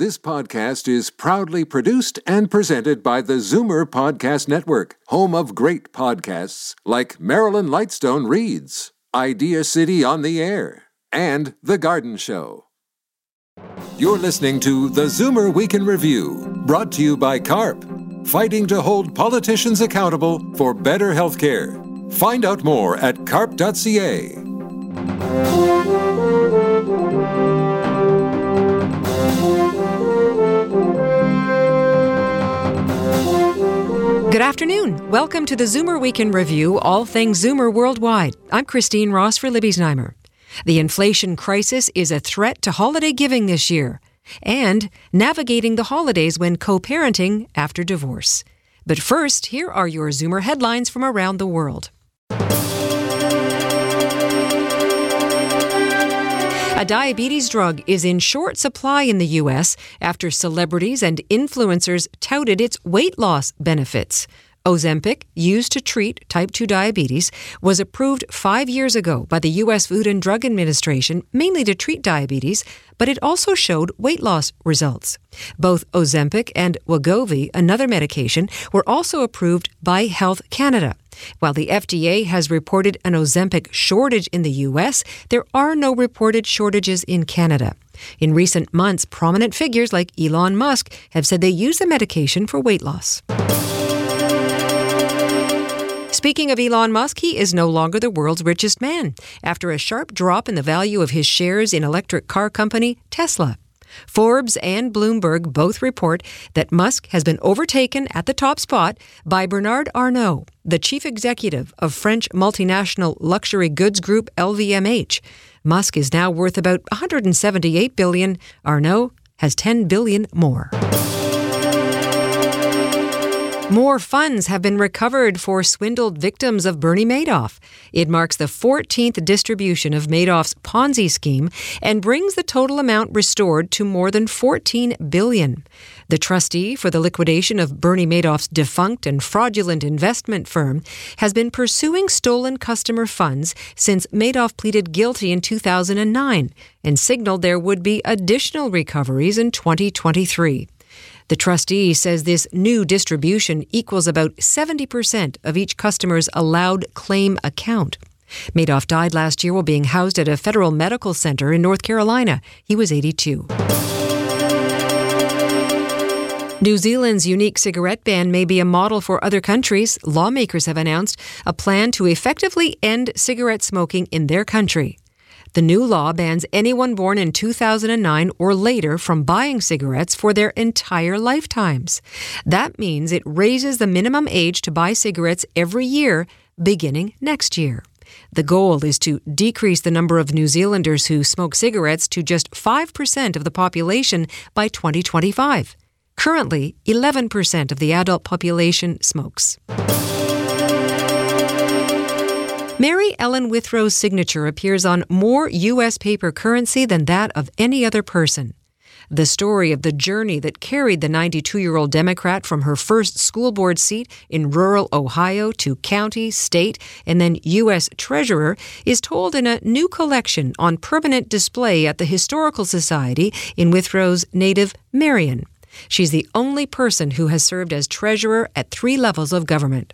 This podcast is proudly produced and presented by the Zoomer Podcast Network, home of great podcasts like Marilyn Lightstone Reads, Idea City on the Air, and The Garden Show. You're listening to the Zoomer Week in Review, brought to you by CARP, fighting to hold politicians accountable for better health care. Find out more at carp.ca. Good afternoon. Welcome to the Zoomer Week in Review, all things Zoomer worldwide. I'm Christine Ross for Libby Znaimer. The inflation crisis is a threat to holiday giving this year and navigating the holidays when co parenting after divorce. But first, here are your Zoomer headlines from around the world. A diabetes drug is in short supply in the U.S. after celebrities and influencers touted its weight loss benefits. Ozempic, used to treat type 2 diabetes, was approved five years ago by the U.S. Food and Drug Administration mainly to treat diabetes, but it also showed weight loss results. Both Ozempic and Wegovy, another medication, were also approved by Health Canada. While the FDA has reported an Ozempic shortage in the U.S., there are no reported shortages in Canada. In recent months, prominent figures like Elon Musk have said they use the medication for weight loss. Speaking of Elon Musk, he is no longer the world's richest man after a sharp drop in the value of his shares in electric car company Tesla. Forbes and Bloomberg both report that Musk has been overtaken at the top spot by Bernard Arnault, the chief executive of French multinational luxury goods group LVMH. Musk is now worth about 178 billion. Arnault has 10 billion more. More funds have been recovered for swindled victims of Bernie Madoff. It marks the 14th distribution of Madoff's Ponzi scheme and brings the total amount restored to more than 14 billion. The trustee for the liquidation of Bernie Madoff's defunct and fraudulent investment firm has been pursuing stolen customer funds since Madoff pleaded guilty in 2009 and signaled there would be additional recoveries in 2023. The trustee says this new distribution equals about 70% of each customer's allowed claim account. Madoff died last year while being housed at a federal medical center in North Carolina. He was 82. New Zealand's unique cigarette ban may be a model for other countries. Lawmakers have announced a plan to effectively end cigarette smoking in their country. The new law bans anyone born in 2009 or later from buying cigarettes for their entire lifetimes. That means it raises the minimum age to buy cigarettes every year, beginning next year. The goal is to decrease the number of New Zealanders who smoke cigarettes to just 5% of the population by 2025. Currently, 11% of the adult population smokes. Mary Ellen Withrow's signature appears on more U.S. paper currency than that of any other person. The story of the journey that carried the 92 year old Democrat from her first school board seat in rural Ohio to county, state, and then U.S. Treasurer is told in a new collection on permanent display at the Historical Society in Withrow's native Marion. She's the only person who has served as treasurer at three levels of government.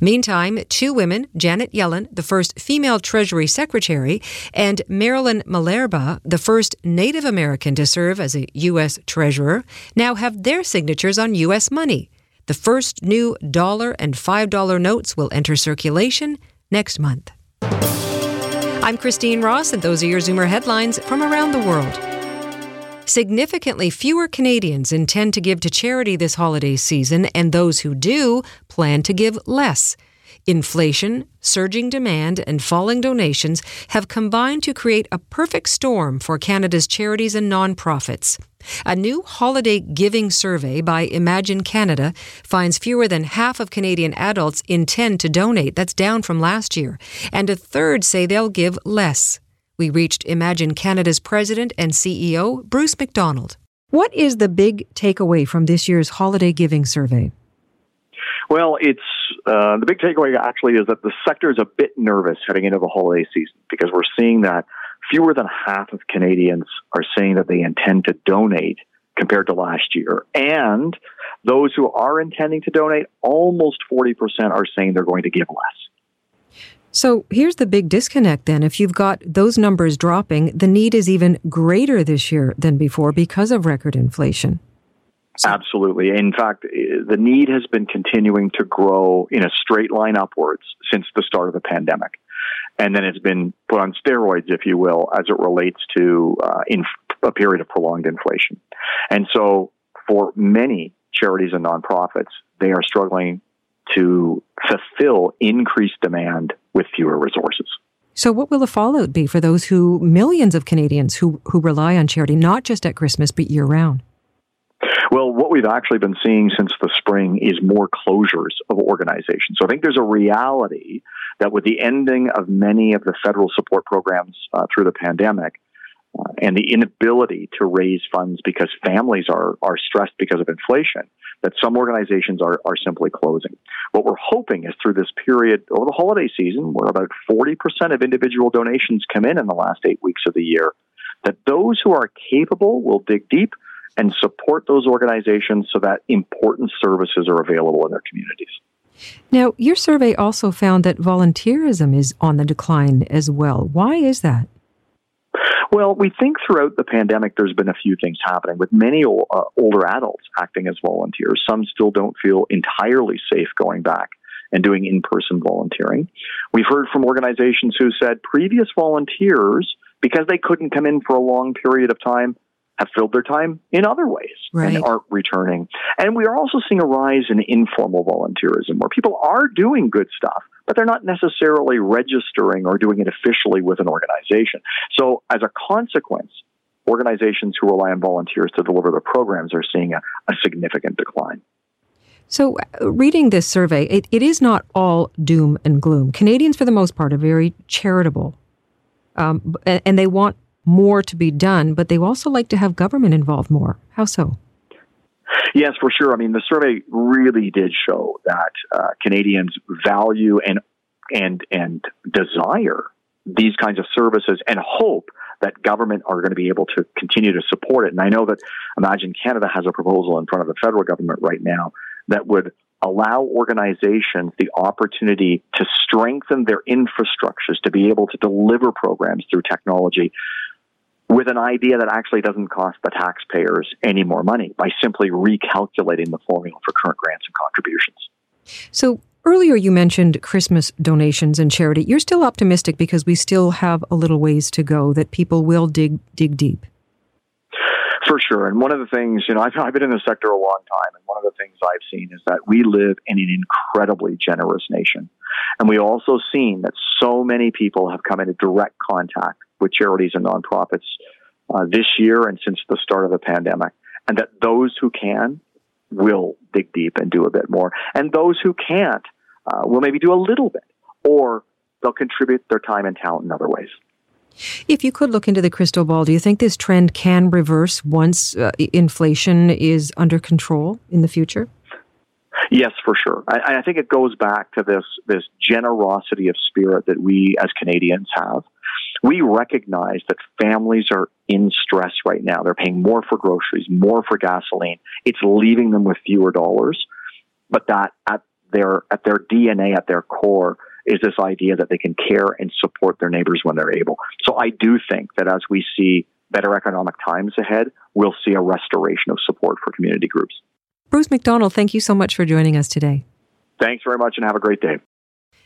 Meantime, two women, Janet Yellen, the first female Treasury Secretary, and Marilyn Malerba, the first Native American to serve as a U.S. Treasurer, now have their signatures on U.S. money. The first new dollar and $5 notes will enter circulation next month. I'm Christine Ross, and those are your Zoomer headlines from around the world. Significantly fewer Canadians intend to give to charity this holiday season, and those who do plan to give less. Inflation, surging demand, and falling donations have combined to create a perfect storm for Canada's charities and nonprofits. A new holiday giving survey by Imagine Canada finds fewer than half of Canadian adults intend to donate. That's down from last year. And a third say they'll give less. We reached Imagine Canada's president and CEO, Bruce MacDonald. What is the big takeaway from this year's holiday giving survey? Well, it's uh, the big takeaway actually is that the sector is a bit nervous heading into the holiday season because we're seeing that fewer than half of Canadians are saying that they intend to donate compared to last year. And those who are intending to donate, almost 40% are saying they're going to give less. So here's the big disconnect then. If you've got those numbers dropping, the need is even greater this year than before because of record inflation. Absolutely. In fact, the need has been continuing to grow in a straight line upwards since the start of the pandemic. And then it's been put on steroids, if you will, as it relates to uh, in a period of prolonged inflation. And so for many charities and nonprofits, they are struggling to fulfill increased demand with fewer resources. So, what will the fallout be for those who, millions of Canadians who, who rely on charity, not just at Christmas, but year round? Well, what we've actually been seeing since the spring is more closures of organizations. So I think there's a reality that with the ending of many of the federal support programs uh, through the pandemic, uh, and the inability to raise funds because families are, are stressed because of inflation, that some organizations are, are simply closing. What we're hoping is through this period over the holiday season, where about 40% of individual donations come in in the last eight weeks of the year, that those who are capable will dig deep and support those organizations so that important services are available in their communities. Now, your survey also found that volunteerism is on the decline as well. Why is that? Well, we think throughout the pandemic there's been a few things happening with many uh, older adults acting as volunteers. Some still don't feel entirely safe going back and doing in person volunteering. We've heard from organizations who said previous volunteers, because they couldn't come in for a long period of time, have filled their time in other ways right. and aren't returning. And we are also seeing a rise in informal volunteerism where people are doing good stuff, but they're not necessarily registering or doing it officially with an organization. So as a consequence, organizations who rely on volunteers to deliver their programs are seeing a, a significant decline. So, uh, reading this survey, it, it is not all doom and gloom. Canadians, for the most part, are very charitable, um, and they want more to be done, but they also like to have government involved more. How so? Yes, for sure. I mean, the survey really did show that uh, Canadians value and and and desire these kinds of services and hope that government are going to be able to continue to support it. And I know that Imagine Canada has a proposal in front of the federal government right now that would allow organizations the opportunity to strengthen their infrastructures to be able to deliver programs through technology with an idea that actually doesn't cost the taxpayers any more money by simply recalculating the formula for current grants and contributions. So, earlier you mentioned Christmas donations and charity. You're still optimistic because we still have a little ways to go, that people will dig, dig deep. For sure. And one of the things, you know, I've, I've been in the sector a long time, and one of the things I've seen is that we live in an incredibly generous nation. And we also seen that so many people have come into direct contact with charities and nonprofits uh, this year and since the start of the pandemic, and that those who can will dig deep and do a bit more, and those who can't uh, will maybe do a little bit, or they'll contribute their time and talent in other ways. If you could look into the crystal ball, do you think this trend can reverse once uh, inflation is under control in the future? Yes, for sure. I, I, think it goes back to this this generosity of spirit that we as Canadians have. We recognize that families are in stress right now. They're paying more for groceries, more for gasoline. It's leaving them with fewer dollars, but that at their at their DNA, at their core, is this idea that they can care and support their neighbors when they're able. So I do think that as we see better economic times ahead, we'll see a restoration of support for community groups. Bruce MacDonald, thank you so much for joining us today. Thanks very much and have a great day.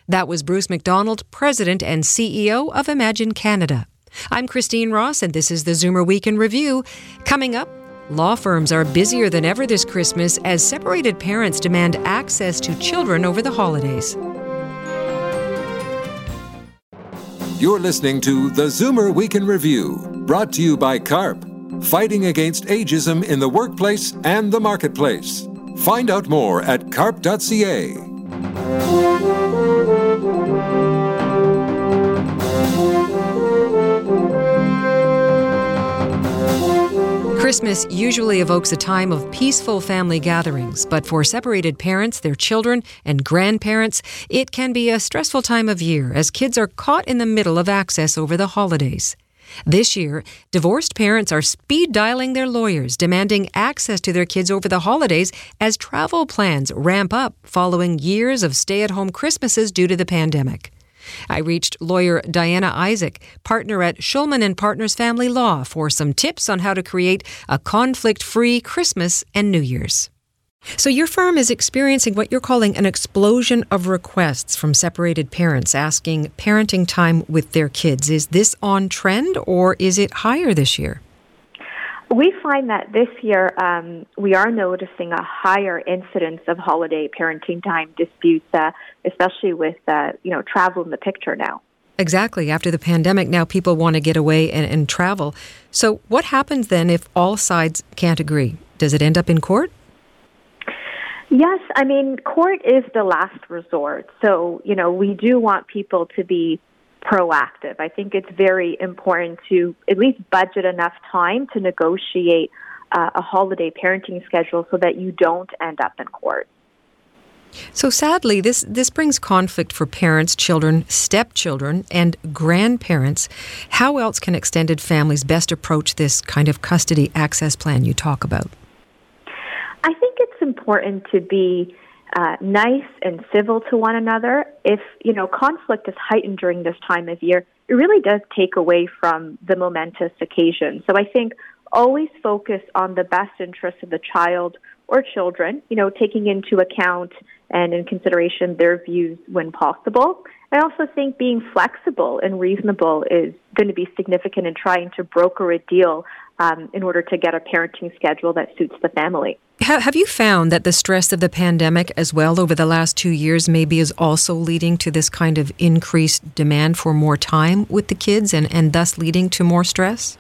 That was Bruce MacDonald, President and CEO of Imagine Canada. I'm Christine Ross, and this is the Zoomer Week in Review. Coming up, law firms are busier than ever this Christmas as separated parents demand access to children over the holidays. You're listening to the Zoomer Week in Review, brought to you by CARP fighting against ageism in the workplace and the marketplace. Find out more at carp.ca. Christmas usually evokes a time of peaceful family gatherings, but for separated parents, their children, and grandparents, it can be a stressful time of year as kids are caught in the middle of access over the holidays. This year, divorced parents are speed dialing their lawyers, demanding access to their kids over the holidays as travel plans ramp up following years of stay at home Christmases due to the pandemic. I reached lawyer Diana Isaac, partner at Shulman and Partners Family Law, for some tips on how to create a conflict free Christmas and New Year's. So, your firm is experiencing what you're calling an explosion of requests from separated parents asking parenting time with their kids. Is this on trend or is it higher this year? We find that this year um, we are noticing a higher incidence of holiday parenting time disputes, uh, especially with uh, you know travel in the picture now. Exactly. After the pandemic, now people want to get away and, and travel. So, what happens then if all sides can't agree? Does it end up in court? Yes, I mean, court is the last resort. So, you know, we do want people to be proactive. I think it's very important to at least budget enough time to negotiate uh, a holiday parenting schedule so that you don't end up in court. So sadly, this this brings conflict for parents, children, stepchildren, and grandparents. How else can extended families best approach this kind of custody access plan you talk about? It's important to be uh, nice and civil to one another. If you know conflict is heightened during this time of year, it really does take away from the momentous occasion. So I think always focus on the best interest of the child or children. You know, taking into account and in consideration their views when possible. I also think being flexible and reasonable is going to be significant in trying to broker a deal um, in order to get a parenting schedule that suits the family. Have you found that the stress of the pandemic as well over the last two years maybe is also leading to this kind of increased demand for more time with the kids and, and thus leading to more stress?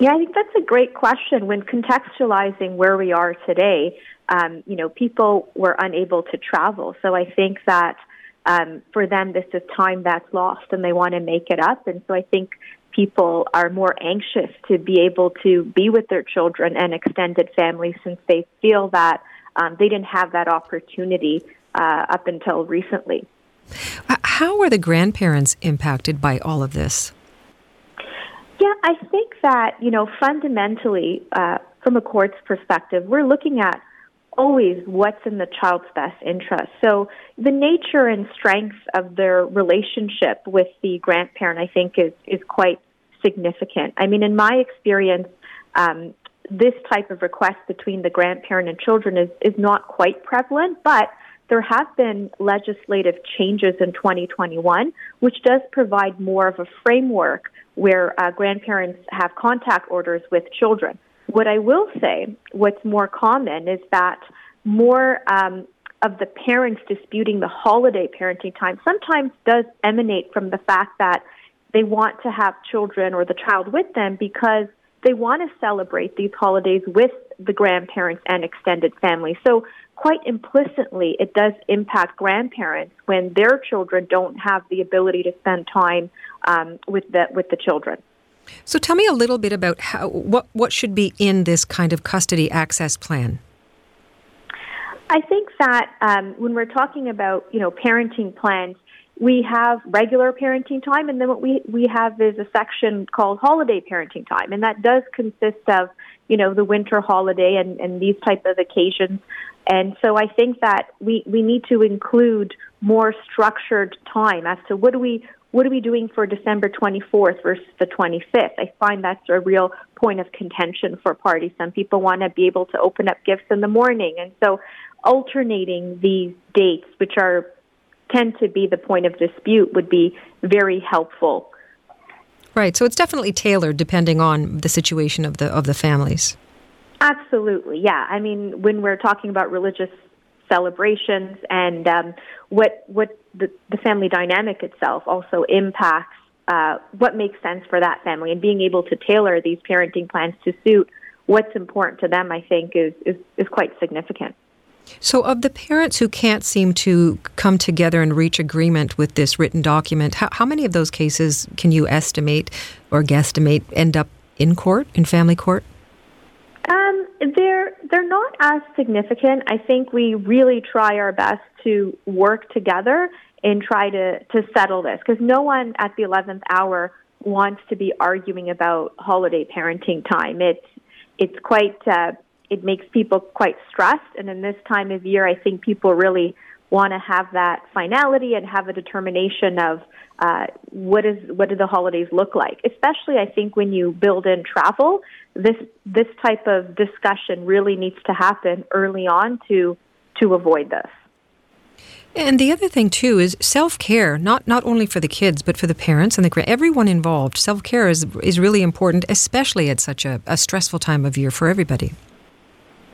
Yeah, I think that's a great question. When contextualizing where we are today, um, you know, people were unable to travel. So I think that um, for them, this is time that's lost and they want to make it up. And so I think people are more anxious to be able to be with their children and extended family since they feel that um, they didn't have that opportunity uh, up until recently. How are the grandparents impacted by all of this? Yeah, I think that, you know, fundamentally, uh, from a court's perspective, we're looking at always what's in the child's best interest. So the nature and strength of their relationship with the grandparent, I think, is is quite significant. I mean, in my experience, um, this type of request between the grandparent and children is is not quite prevalent, but there have been legislative changes in 2021, which does provide more of a framework where uh, grandparents have contact orders with children. What I will say, what's more common is that more um, of the parents disputing the holiday parenting time sometimes does emanate from the fact that they want to have children or the child with them because they want to celebrate these holidays with the grandparents and extended family. So, quite implicitly, it does impact grandparents when their children don't have the ability to spend time um, with the with the children. So tell me a little bit about how what what should be in this kind of custody access plan. I think that um, when we're talking about you know parenting plans, we have regular parenting time, and then what we we have is a section called holiday parenting time, and that does consist of you know the winter holiday and, and these type of occasions. And so I think that we, we need to include more structured time as to what do we what are we doing for December 24th versus the 25th? I find that's a real point of contention for parties. Some people want to be able to open up gifts in the morning. And so alternating these dates, which are tend to be the point of dispute, would be very helpful. Right. So it's definitely tailored depending on the situation of the of the families. Absolutely. Yeah. I mean, when we're talking about religious celebrations and um, what what the, the family dynamic itself also impacts uh, what makes sense for that family and being able to tailor these parenting plans to suit what's important to them, I think, is, is, is quite significant. So, of the parents who can't seem to come together and reach agreement with this written document, how, how many of those cases can you estimate or guesstimate end up in court, in family court? They're not as significant. I think we really try our best to work together and try to to settle this because no one at the eleventh hour wants to be arguing about holiday parenting time. It's it's quite uh, it makes people quite stressed, and in this time of year, I think people really want to have that finality and have a determination of uh, what is what do the holidays look like. Especially, I think when you build in travel, this this type of discussion really needs to happen early on to to avoid this. And the other thing too is self care, not not only for the kids but for the parents and the everyone involved. Self care is is really important, especially at such a, a stressful time of year for everybody.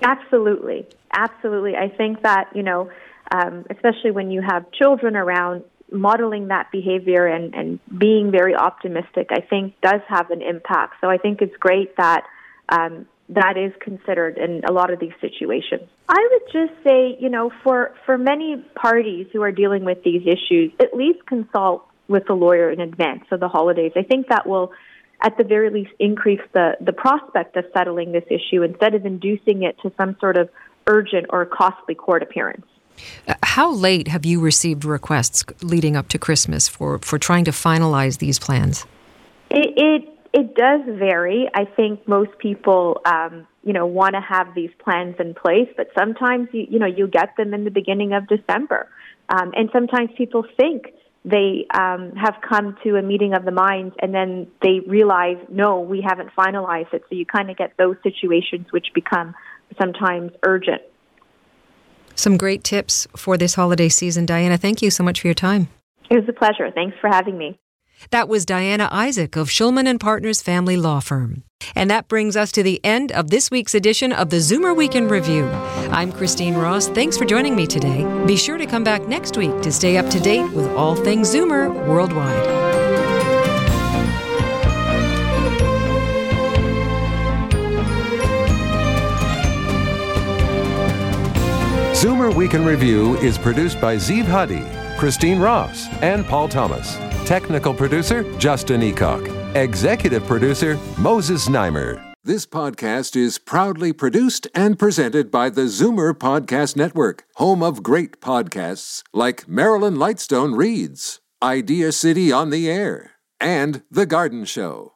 Absolutely, absolutely. I think that you know, um, especially when you have children around, modeling that behavior and and being very optimistic, I think does have an impact. So I think it's great that. Um, that is considered in a lot of these situations. I would just say, you know, for, for many parties who are dealing with these issues, at least consult with the lawyer in advance of the holidays. I think that will, at the very least, increase the, the prospect of settling this issue instead of inducing it to some sort of urgent or costly court appearance. Uh, how late have you received requests leading up to Christmas for, for trying to finalize these plans? It, it it does vary. I think most people, um, you know, want to have these plans in place, but sometimes you, you know, you get them in the beginning of December, um, and sometimes people think they um, have come to a meeting of the minds, and then they realize, no, we haven't finalized it. So you kind of get those situations which become sometimes urgent. Some great tips for this holiday season, Diana. Thank you so much for your time. It was a pleasure. Thanks for having me. That was Diana Isaac of Shulman and Partners Family Law Firm. And that brings us to the end of this week's edition of the Zoomer Week in Review. I'm Christine Ross. Thanks for joining me today. Be sure to come back next week to stay up to date with all things Zoomer worldwide. Zoomer Week in Review is produced by Zeev Hadi, Christine Ross, and Paul Thomas. Technical producer, Justin Eacock. Executive producer, Moses Znaimer. This podcast is proudly produced and presented by the Zoomer Podcast Network, home of great podcasts like Marilyn Lightstone Reads, Idea City on the Air, and The Garden Show.